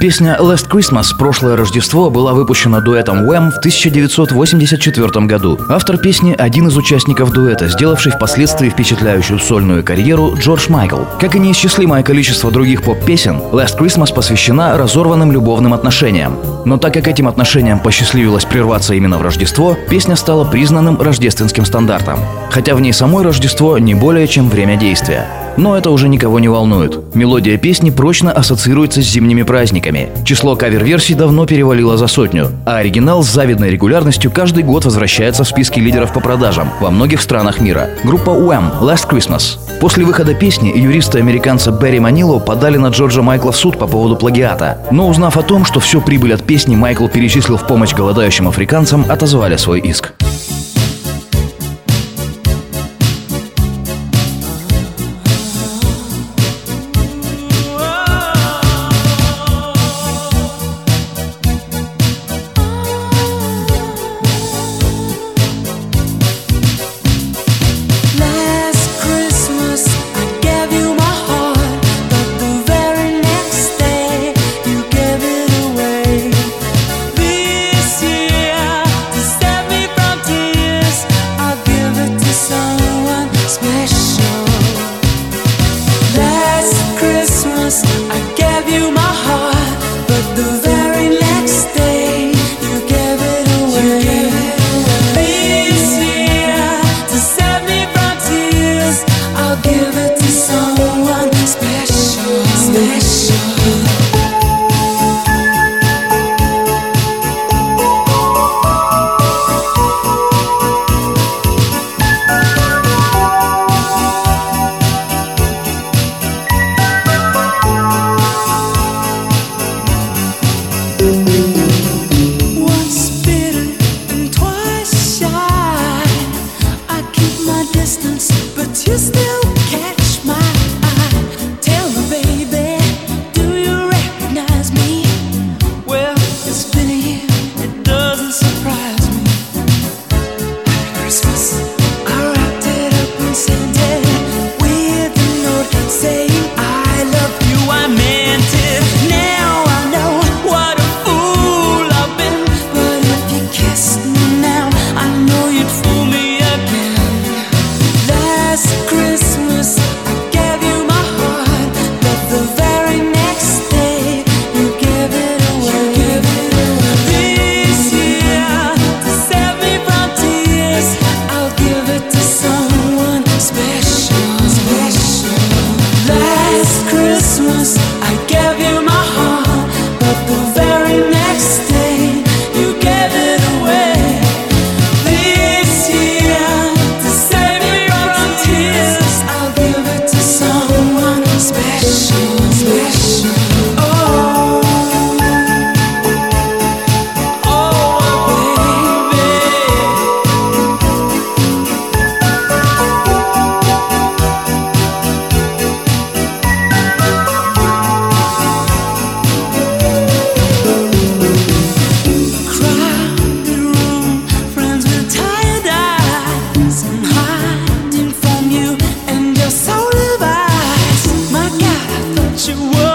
Песня «Last Christmas» «Прошлое Рождество» была выпущена дуэтом Wham в 1984 году. Автор песни – один из участников дуэта, сделавший впоследствии впечатляющую сольную карьеру Джордж Майкл. Как и неисчислимое количество других поп-песен, «Last Christmas» посвящена разорванным любовным отношениям. Но так как этим отношениям посчастливилось прерваться именно в Рождество, песня стала признанным рождественским стандартом. Хотя в ней самой Рождество не более чем время действия. Но это уже никого не волнует. Мелодия песни прочно ассоциируется с зимними праздниками. Число кавер-версий давно перевалило за сотню, а оригинал с завидной регулярностью каждый год возвращается в списки лидеров по продажам во многих странах мира. Группа Wham! Last Christmas. После выхода песни юристы американца Берри Манило подали на Джорджа Майкла в суд по поводу плагиата. Но узнав о том, что всю прибыль от песни Майкл перечислил в помощь голодающим африканцам, отозвали свой иск. us. you were.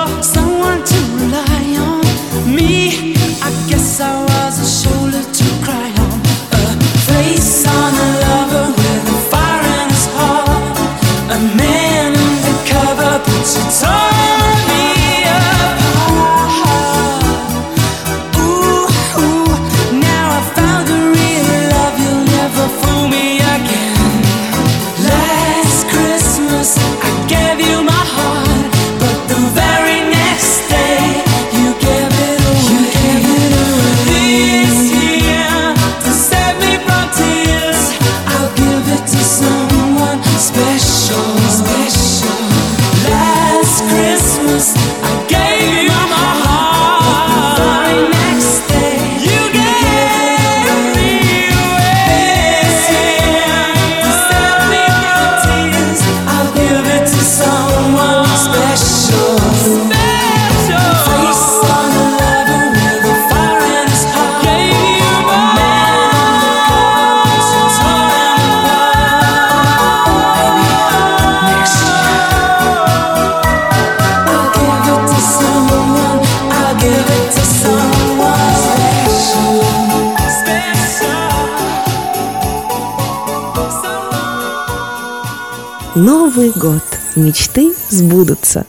Новый год. Мечты сбудутся.